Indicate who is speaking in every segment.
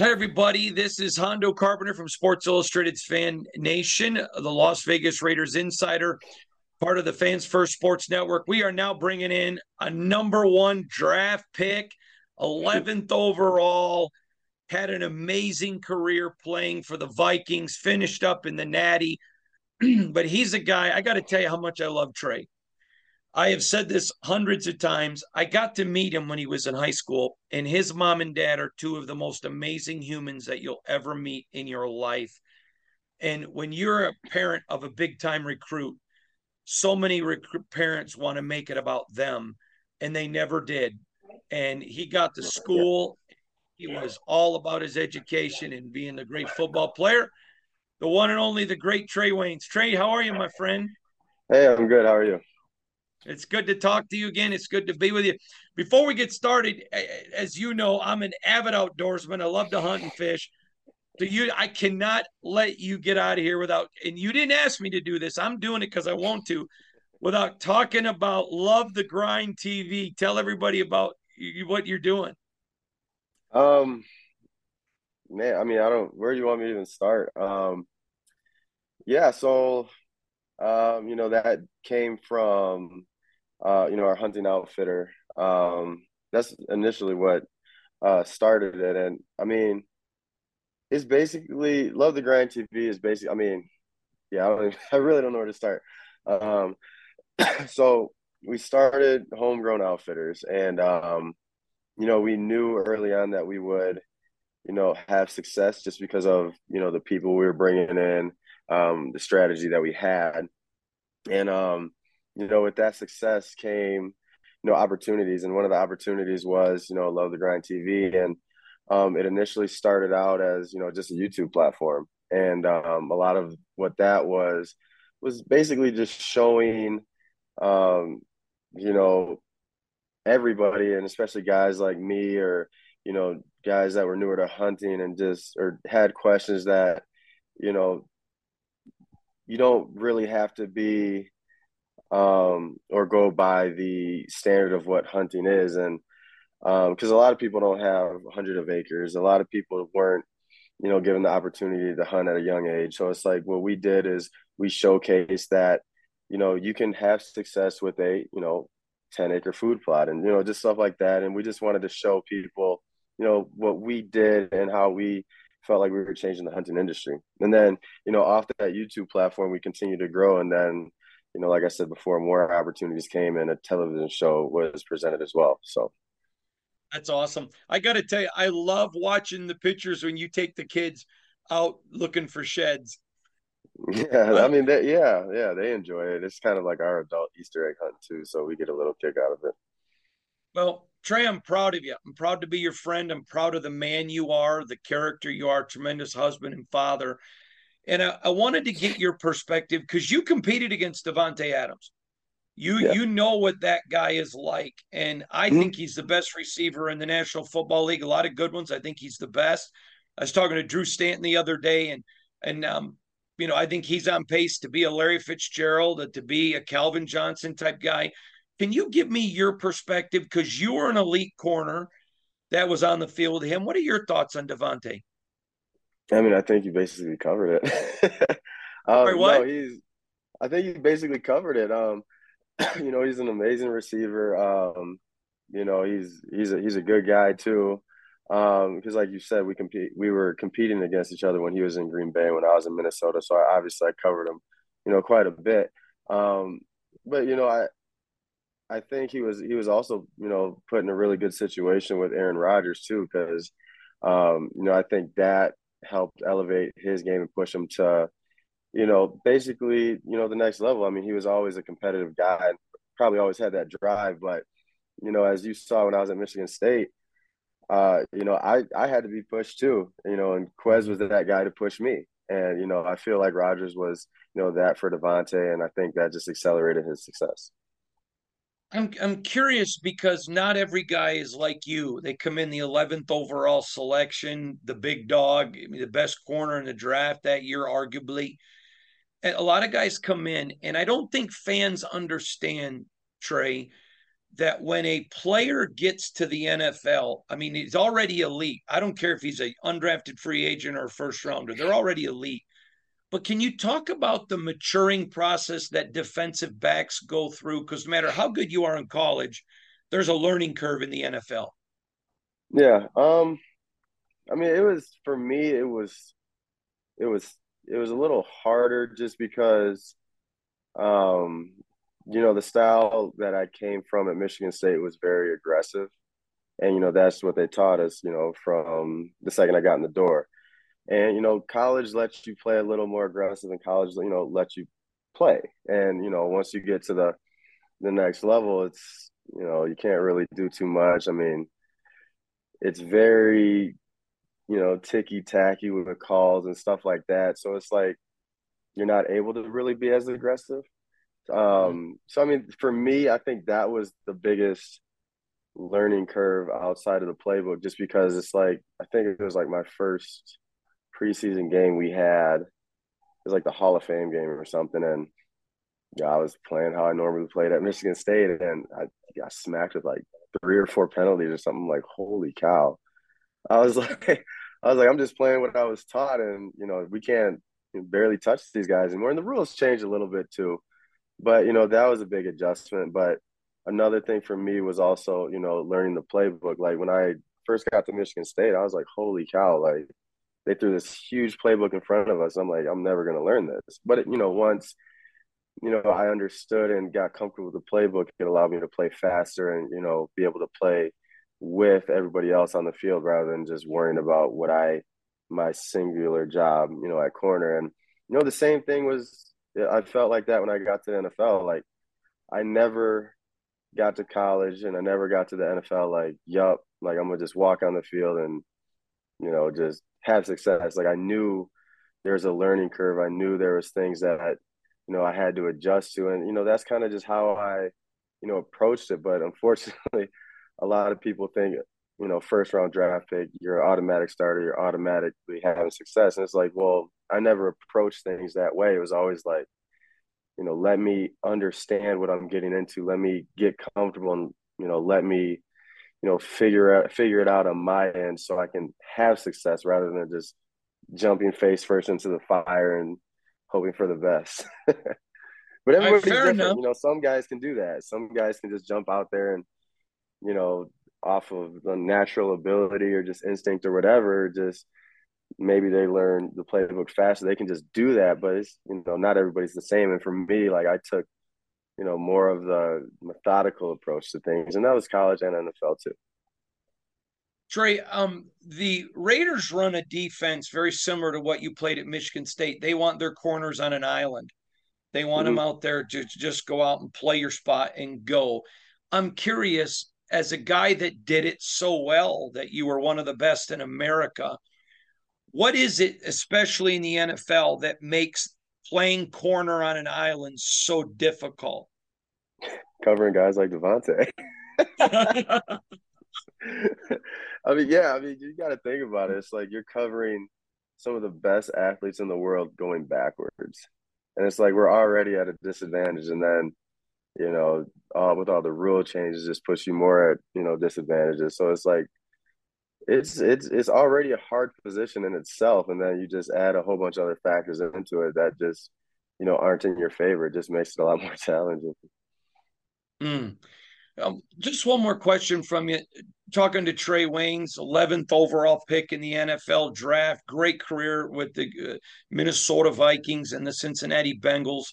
Speaker 1: Hi, everybody. This is Hondo Carpenter from Sports Illustrated's Fan Nation, the Las Vegas Raiders insider, part of the Fans First Sports Network. We are now bringing in a number one draft pick, 11th overall, had an amazing career playing for the Vikings, finished up in the Natty. but he's a guy, I got to tell you how much I love Trae. I have said this hundreds of times. I got to meet him when he was in high school, and his mom and dad are two of the most amazing humans that you'll ever meet in your life. And when you're a parent of a big time recruit, so many rec- parents want to make it about them, and they never did. And he got to school. He was all about his education and being a great football player. The one and only, the great Trae Waynes. Trae, how are you, my friend?
Speaker 2: Hey, I'm good. How are you?
Speaker 1: It's good to talk to you again. It's good to be with you. Before we get started, as you know, I'm an avid outdoorsman. I love to hunt and fish. So you, I cannot let you get out of here without. And you didn't ask me to do this. I'm doing it because I want to, without talking about Love the Grind TV. Tell everybody about what you're doing.
Speaker 2: Um, man, I mean, I don't. Where do you want me to even start? Um, yeah. So, um, you know, that came from uh, you know, our hunting outfitter. Um, that's initially what uh, started it. And I mean, it's basically Love the Grind TV is basically, I mean, yeah, I, even, I really don't know where to start. Um, so we started homegrown outfitters and, um, you know, we knew early on that we would, you know, have success just because of, you know, the people we were bringing in, um, the strategy that we had. And, um, you know, with that success came, you know, opportunities. And one of the opportunities was, you know, Love the Grind TV. And um, it initially started out as, you know, just a YouTube platform. And um, a lot of what that was, was basically just showing, um, you know, everybody, and especially guys like me or, you know, guys that were newer to hunting and just, or had questions that, you know, you don't really have to be um, or go by the standard of what hunting is. And because um, a lot of people don't have 100 of acres, a lot of people weren't, you know, given the opportunity to hunt at a young age. So it's like what we did is we showcased that, you know, you can have success with a, you know, 10 acre food plot and, you know, just stuff like that. And we just wanted to show people, you know, what we did and how we felt like we were changing the hunting industry. And then, you know, off that YouTube platform, we continued to grow. And then, you know, like I said before, more opportunities came and a television show was presented as well. So
Speaker 1: that's awesome. I got to tell you, I love watching the pictures when you take the kids out looking for sheds.
Speaker 2: Yeah, I mean, they, yeah, yeah, they enjoy it. It's kind of like our adult Easter egg hunt too, so we get a little kick out of it.
Speaker 1: Well, Trae, I'm proud of you. I'm proud to be your friend. I'm proud of the man you are, the character you are, tremendous husband and father. And I, I wanted to get your perspective because you competed against Davante Adams. You yeah. you know what that guy is like, and I mm-hmm. think he's the best receiver in the National Football League. A lot of good ones. I think he's the best. I was talking to Drew Stanton the other day, and and um, you know I think he's on pace to be a Larry Fitzgerald, to be a Calvin Johnson type guy. Can you give me your perspective? Because you were an elite corner that was on the field with him. What are your thoughts on Davante?
Speaker 2: I mean, I think you basically covered it. um, Wait, what? No, he's. I think you basically covered it. Um, you know, he's an amazing receiver. Um, you know, he's he's a he's a good guy too. Um, because like you said, we compete we were competing against each other when he was in Green Bay when I was in Minnesota. So I obviously I covered him, you know, quite a bit. Um, but you know, I I think he was he was also you know put in a really good situation with Aaron Rodgers too because um, you know I think that helped elevate his game and push him to you know basically you know the next level. I mean he was always a competitive guy and probably always had that drive, but you know as you saw when I was at Michigan State. Uh, you know, I, I had to be pushed too, you know, and Quez was that guy to push me. And, you know, I feel like Rodgers was, you know, that for Davante. And I think that just accelerated his success.
Speaker 1: I'm I'm curious because not every guy is like you. They come in the 11th overall selection, the big dog, I mean, the best corner in the draft that year, arguably. And a lot of guys come in, and I don't think fans understand, Trae, that when a player gets to the NFL, I mean, he's already elite. I don't care if he's a undrafted free agent or a first rounder; they're already elite. But can you talk about the maturing process that defensive backs go through? Because no matter how good you are in college, there's a learning curve in the NFL.
Speaker 2: Yeah. Um, I mean, it was for me, it was, it was, it was a little harder just because, um, you know, the style that I came from at Michigan State was very aggressive. And, you know, that's what they taught us, you know, from the second I got in the door. And you know, college lets you play a little more aggressive, and college, you know, lets you play. And you know, once you get to the the next level, it's you know, you can't really do too much. I mean, it's very, you know, ticky tacky with the calls and stuff like that. So it's like you're not able to really be as aggressive. Um, so I mean, for me, I think that was the biggest learning curve outside of the playbook, just because it's like I think it was like my first preseason game we had. It was like the Hall of Fame game or something, and yeah, I was playing how I normally played at Michigan State, and I got smacked with like three or four penalties or something. Like, holy cow! I was like, I was like, I'm just playing what I was taught, and you know, we can't barely touch these guys anymore. And the rules changed a little bit too, but you know, that was a big adjustment. But another thing for me was also, you know, learning the playbook. Like when I first got to Michigan State, I was like, holy cow! Like they threw this huge playbook in front of us. I'm like, I'm never going to learn this. But, it, you know, once, you know, I understood and got comfortable with the playbook, it allowed me to play faster and, you know, be able to play with everybody else on the field rather than just worrying about what I, my singular job, you know, at corner. And, you know, the same thing was, I felt like that when I got to the NFL. Like, I never got to college and I never got to the NFL like, yup, like I'm gonna just walk on the field and, you know, just have success. Like I knew there was a learning curve. I knew there was things that you know I had to adjust to, and you know that's kind of just how I you know approached it. But unfortunately, a lot of people think you know first round draft pick, you're automatic starter, you're automatically having success, and it's like, well, I never approached things that way. It was always like you know let me understand what i'm getting into let me get comfortable and you know let me you know figure out figure it out on my end so I can have success rather than just jumping face first into the fire and hoping for the best. but everybody's different. Enough. You know, some guys can do that. Some guys can just jump out there and you know off of the natural ability or just instinct or whatever, just maybe they learn the playbook faster. They can just do that, but it's you know not everybody's the same. And for me, like I took you know more of the methodical approach to things, and that was college and NFL too.
Speaker 1: Trae, um, the Raiders run a defense very similar to what you played at Michigan State. They want their corners on an island. They want mm-hmm. them out there to, to just go out and play your spot and go. I'm curious, as a guy that did it so well, that you were one of the best in America. What is it, especially in the NFL, that makes playing corner on an island so difficult?
Speaker 2: Covering guys like Davante. I mean, yeah, I mean, you got to think about it. It's like you're covering some of the best athletes in the world going backwards. And it's like we're already at a disadvantage. And then, you know, uh, with all the rule changes, just puts you more at, you know, disadvantages. So it's like, it's it's it's already a hard position in itself, and then you just add a whole bunch of other factors into it that just you know aren't in your favor. It just makes it a lot more challenging.
Speaker 1: Mm. Um, just one more question from you. Talking to Trae Waynes, 11th overall pick in the NFL draft, great career with the uh, Minnesota Vikings and the Cincinnati Bengals.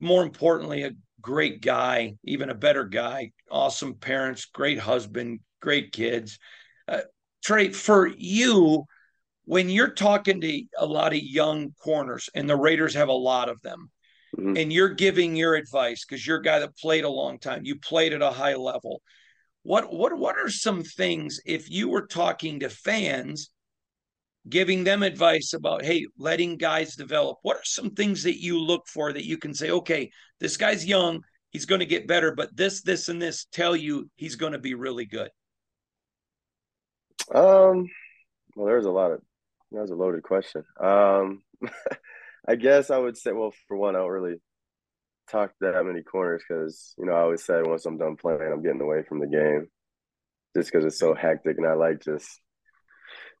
Speaker 1: More importantly, a great guy, even a better guy, awesome parents, great husband, great kids. Uh, Trae, for you, when you're talking to a lot of young corners, and the Raiders have a lot of them, mm-hmm. and you're giving your advice because you're a guy that played a long time, you played at a high level. What what what are some things if you were talking to fans, giving them advice about hey, letting guys develop? What are some things that you look for that you can say, okay, this guy's young, he's going to get better, but this, this, and this tell you he's going to be really good.
Speaker 2: Um, well, there's a lot of that was a loaded question. Um, I guess I would say, well, for one, I don't really talk that many corners because you know I always said once I'm done playing, I'm getting away from the game, just because it's so hectic, and I like just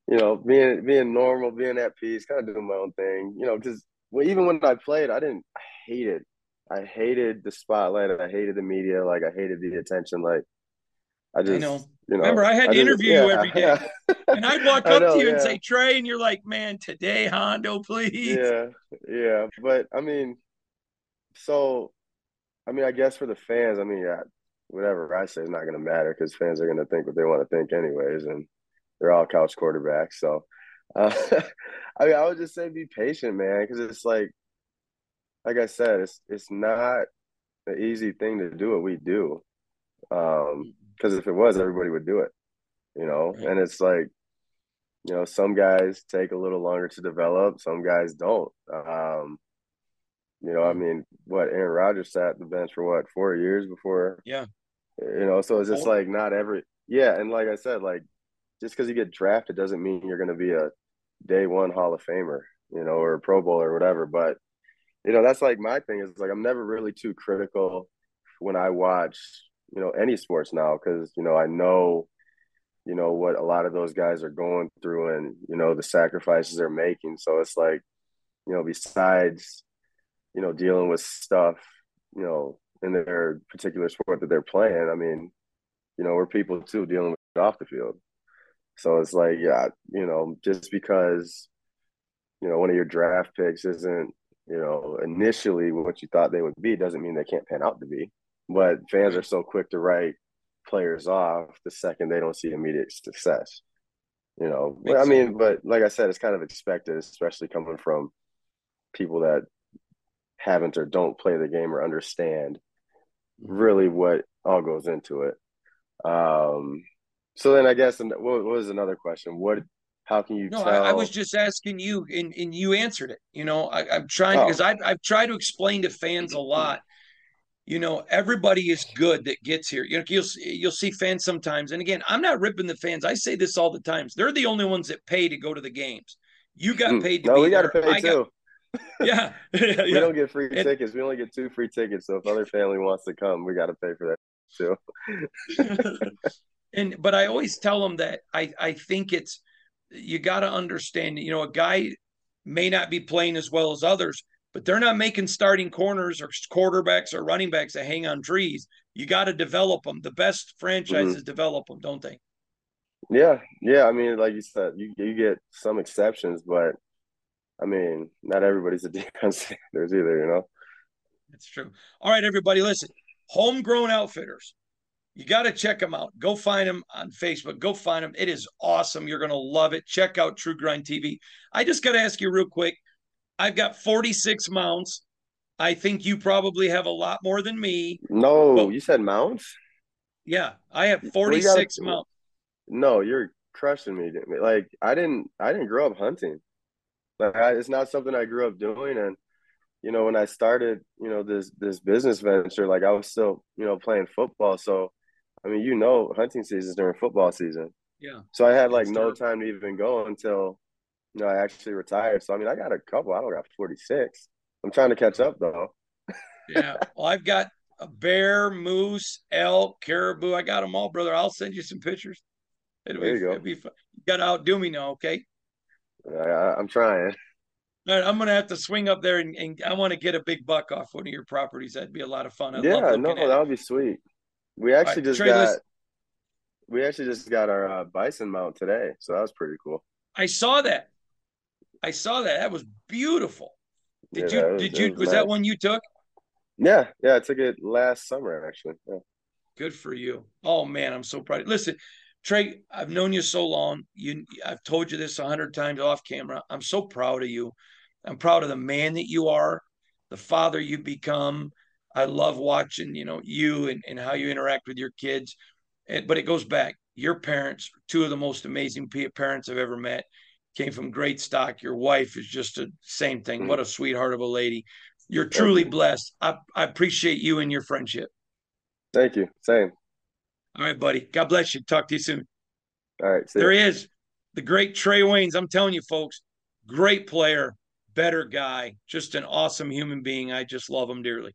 Speaker 2: you know being being normal, being at peace, kind of doing my own thing. You know, because well, even when I played, I didn't I hated I hated the spotlight, I hated the media, like I hated the attention, like I just. I know. You know,
Speaker 1: Remember, I had to interview yeah, you every day, yeah. and I'd walk up know, to you yeah. and say, "Trae," and you're like, "Man, today, Hondo, please."
Speaker 2: Yeah, yeah, but I mean, so, I mean, I guess for the fans, I mean, yeah, whatever I say is not going to matter because fans are going to think what they want to think anyways, and they're all couch quarterbacks. So, uh, I mean, I would just say be patient, man, because it's like, like I said, it's it's not an easy thing to do what we do. Um, because if it was, everybody would do it, you know. Right. And it's like, you know, some guys take a little longer to develop, some guys don't. Um, you know, I mean, what Aaron Rodgers sat the bench for what four years before?
Speaker 1: Yeah.
Speaker 2: You know, so it's just like not every yeah, and like I said, like just because you get drafted doesn't mean you're going to be a day one Hall of Famer, you know, or a Pro Bowl or whatever. But you know, that's like my thing is like I'm never really too critical when I watch you know any sports now because you know I know you know what a lot of those guys are going through and you know the sacrifices they're making. So it's like you know besides you know, dealing with stuff, you know, in their particular sport that they're playing. I mean, you know, we're people too dealing with it off the field. So it's like, yeah, you know, just because, you know, one of your draft picks isn't, you know, initially what you thought they would be doesn't mean they can't pan out to be. But fans are so quick to write players off the second they don't see immediate success. You know, I mean, but like I said, it's kind of expected, especially coming from people that haven't or don't play the game or understand really what all goes into it. Um, so then I guess what, was another question? What how can you no, tell?
Speaker 1: I, I, was just asking you, and, and you answered it. You know, I, am trying because oh. I've I've tried to explain to fans a lot. You know, everybody is good that gets here. You know, you'll you'll see fans sometimes, and again, I'm not ripping the fans. I say this all the times. They're the only ones that pay to go to the games. You got mm. paid to
Speaker 2: no,
Speaker 1: be
Speaker 2: we
Speaker 1: got
Speaker 2: to pay
Speaker 1: I
Speaker 2: too.
Speaker 1: Got, yeah. yeah.
Speaker 2: we don't get free and, tickets. We only get two free tickets. So if other family wants to come, we got to pay for that too.
Speaker 1: and but I always tell them that I I think it's you got to understand. You know, a guy may not be playing as well as others, but they're not making starting corners or quarterbacks or running backs that hang on trees. You got to develop them. The best franchises mm-hmm. develop them, don't they?
Speaker 2: Yeah, yeah. I mean, like you said, you you get some exceptions, but I mean, not everybody's a Deion Sanders either, you know.
Speaker 1: That's true. All right, everybody, listen. Homegrown Outfitters. You got to check them out. Go find them on Facebook. Go find them. It is awesome. You're going to love it. Check out True Grind TV. I just got to ask you real quick. I've got 46 mounts. I think you probably have a lot more than me.
Speaker 2: No, but, you said mounts?
Speaker 1: Yeah, I have 46 gotta, mounts.
Speaker 2: No, you're crushing me. Like I didn't I didn't grow up hunting. Like I, it's not something I grew up doing and you know when I started, you know, this this business venture like I was still, you know, playing football so I mean, you know, hunting season is during football season.
Speaker 1: Yeah.
Speaker 2: So I had like no time to even go until know I actually retired. So I mean, I got a couple. I don't got 46. I'm trying to catch up though.
Speaker 1: yeah. Well, I've got a bear, moose, elk, caribou. I got them all, brother. I'll send you some pictures. It'll there be, you go. Be fun. You got to outdo me now, okay?
Speaker 2: I, I'm trying.
Speaker 1: All right, I'm gonna have to swing up there and, and I want to get a big buck off one of your properties. That'd be a lot of fun.
Speaker 2: I yeah, no, that would be sweet. We actually right, just Trae, got we actually just got our uh, bison mount today, so that was pretty cool.
Speaker 1: I saw that. I saw that. That was beautiful. Did yeah, you? Was, did you? Was, was nice. that one you took?
Speaker 2: Yeah, yeah, I took it last summer actually. Yeah.
Speaker 1: Good for you. Oh man, I'm so proud. Listen, Trae, I've known you so long. You, I've told you this a hundred times off camera. I'm so proud of you. I'm proud of the man that you are, the father you've become. I love watching, you know, you and, and how you interact with your kids. And, but it goes back. Your parents, two of the most amazing parents I've ever met, came from great stock. Your wife is just a same thing. Mm-hmm. What a sweetheart of a lady. You're truly blessed. I, I appreciate you and your friendship.
Speaker 2: Thank you. Same.
Speaker 1: All right, buddy. God bless you. Talk to you soon.
Speaker 2: All right.
Speaker 1: There he is, the great Trae Waynes. I'm telling you, folks, great player, better guy, just an awesome human being. I just love him dearly.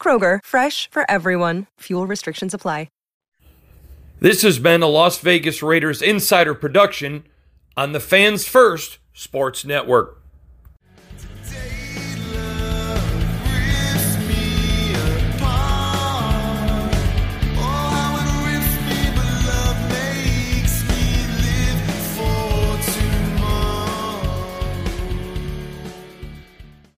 Speaker 3: Kroger, fresh for everyone. Fuel restrictions apply.
Speaker 1: This has been a Las Vegas Raiders insider production on the Fans First Sports Network.